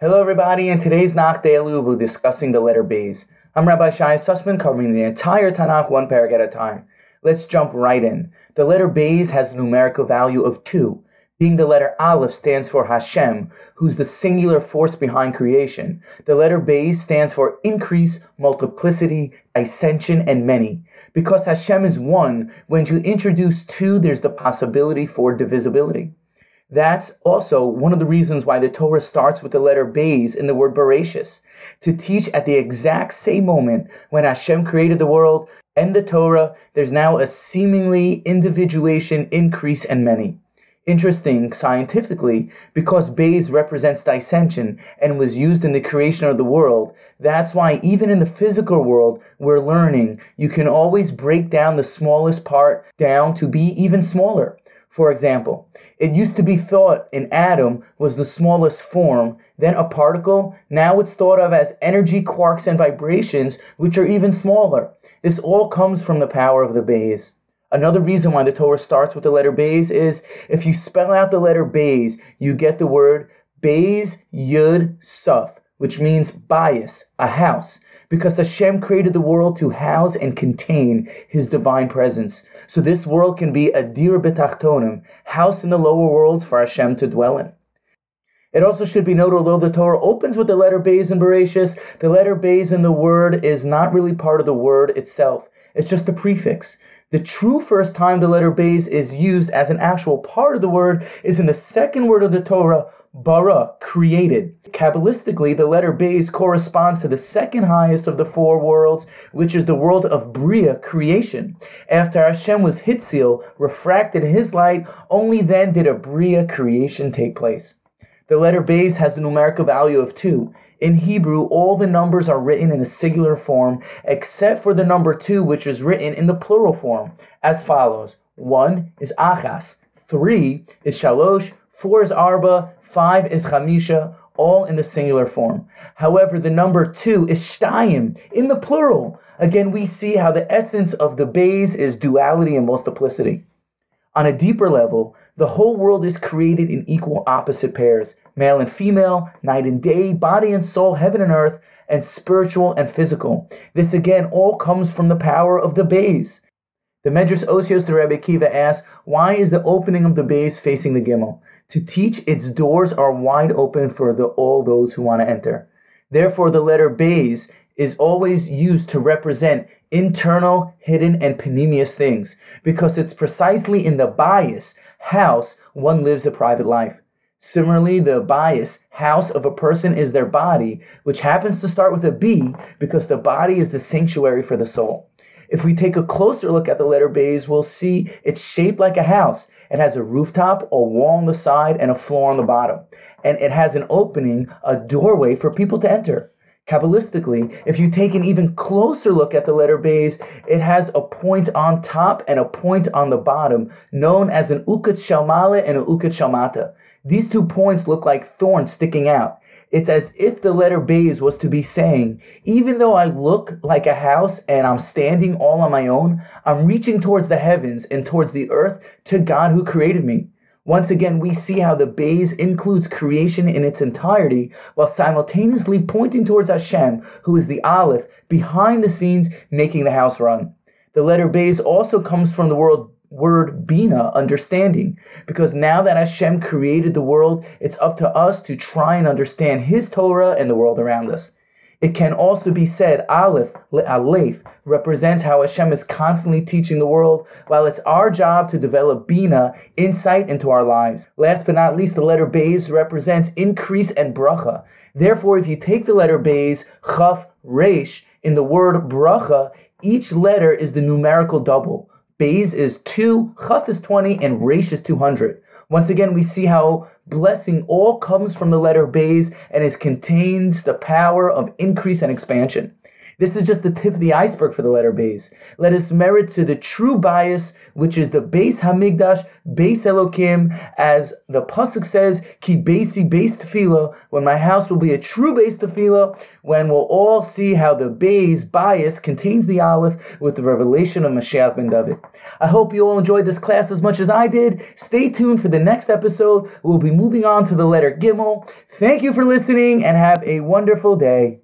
Hello, everybody. In today's Nacht we'll be discussing the letter Bays. I'm Rabbi Shai Sussman, covering the entire Tanakh one parak at a time. Let's jump right in. The letter Bays has a numerical value of 2. Being the letter Aleph stands for Hashem, who's the singular force behind creation. The letter Bays stands for increase, multiplicity, ascension, and many. Because Hashem is one, when you introduce two, there's the possibility for divisibility. That's also one of the reasons why the Torah starts with the letter Bays in the word Bereshis, to teach at the exact same moment when Hashem created the world and the Torah, there's now a seemingly individuation, increase, and many interesting scientifically because Bays represents dissension and was used in the creation of the world. That's why even in the physical world, we're learning you can always break down the smallest part down to be even smaller. For example, it used to be thought an atom was the smallest form, then a particle. Now it's thought of as energy, quarks, and vibrations, which are even smaller. This all comes from the power of the Bays. Another reason why the Torah starts with the letter Bays is if you spell out the letter Bays, you get the word Bays Yud Suf, which means bayis, a house, because Hashem created the world to house and contain His divine presence. So this world can be a dir betachtonim, house in the lower worlds for Hashem to dwell in. It also should be noted, although the Torah opens with the letter Bays in Bereshis, the letter Bays in the word is not really part of the word itself. It's just a prefix. The true first time the letter Bays is used as an actual part of the word is in the second word of the Torah, bara, created. Kabbalistically, the letter Bays corresponds to the second highest of the four worlds, which is the world of Bria, creation. After Hashem was Hitzil, refracted his light, only then did a Bria creation take place. The letter Bays has the numerical value of 2. In Hebrew, all the numbers are written in the singular form, except for the number 2, which is written in the plural form, as follows. 1 is Achas, 3 is Shalosh, 4 is Arba, 5 is Chamisha, all in the singular form. However, the number 2 is Shtayim, in the plural. Again, we see how the essence of the Bays is duality and multiplicity. On a deeper level, the whole world is created in equal opposite pairs male and female, night and day, body and soul, heaven and earth, and spiritual and physical. This again all comes from the power of the bays. The Medrash Osios to Rabbi Kiva asks, why is the opening of the bays facing the Gimel? To teach its doors are wide open for the, all those who want to enter. Therefore, the letter bays is always used to represent internal, hidden, and penimious things because it's precisely in the bayis house one lives a private life. Similarly, the bayis house of a person is their body, which happens to start with a B because the body is the sanctuary for the soul. If we take a closer look at the letter Bays, we'll see it's shaped like a house. It has a rooftop, a wall on the side, and a floor on the bottom. And it has an opening, a doorway for people to enter. Kabbalistically, if you take an even closer look at the letter Bays, it has a point on top and a point on the bottom, known as an Ukat Shalmale and an Ukat Shalmata. These two points look like thorns sticking out. It's as if the letter Bays was to be saying, even though I look like a house and I'm standing all on my own, I'm reaching towards the heavens and towards the earth to God who created me. Once again, we see how the Bays includes creation in its entirety while simultaneously pointing towards Hashem, who is the Aleph, behind the scenes making the house run. The letter Bays also comes from the word, word Bina, understanding, because now that Hashem created the world, it's up to us to try and understand His Torah and the world around us. It can also be said, Aleph, Aleph, represents how Hashem is constantly teaching the world, while it's our job to develop Bina, insight into our lives. Last but not least, the letter Bays represents increase and bracha. Therefore, if you take the letter Bays, Chaf, Resh, in the word bracha, each letter is the numerical double. Bays is 2, Chaf is 20, and Resh is 200. Once again, we see how blessing all comes from the letter Bays and it contains the power of increase and expansion. This is just the tip of the iceberg for the letter Bays. Let us merit to the true bayis, which is the Beis Hamikdash, Beis Elokim, as the pasuk says, "Ki Beisi Beis Tefillah." When my house will be a true Beis Tefillah, when we'll all see how the Bays bayis contains the Aleph with the revelation of Mashiach ben David. I hope you all enjoyed this class as much as I did. Stay tuned for the next episode. We'll be moving on to the letter Gimel. Thank you for listening and have a wonderful day.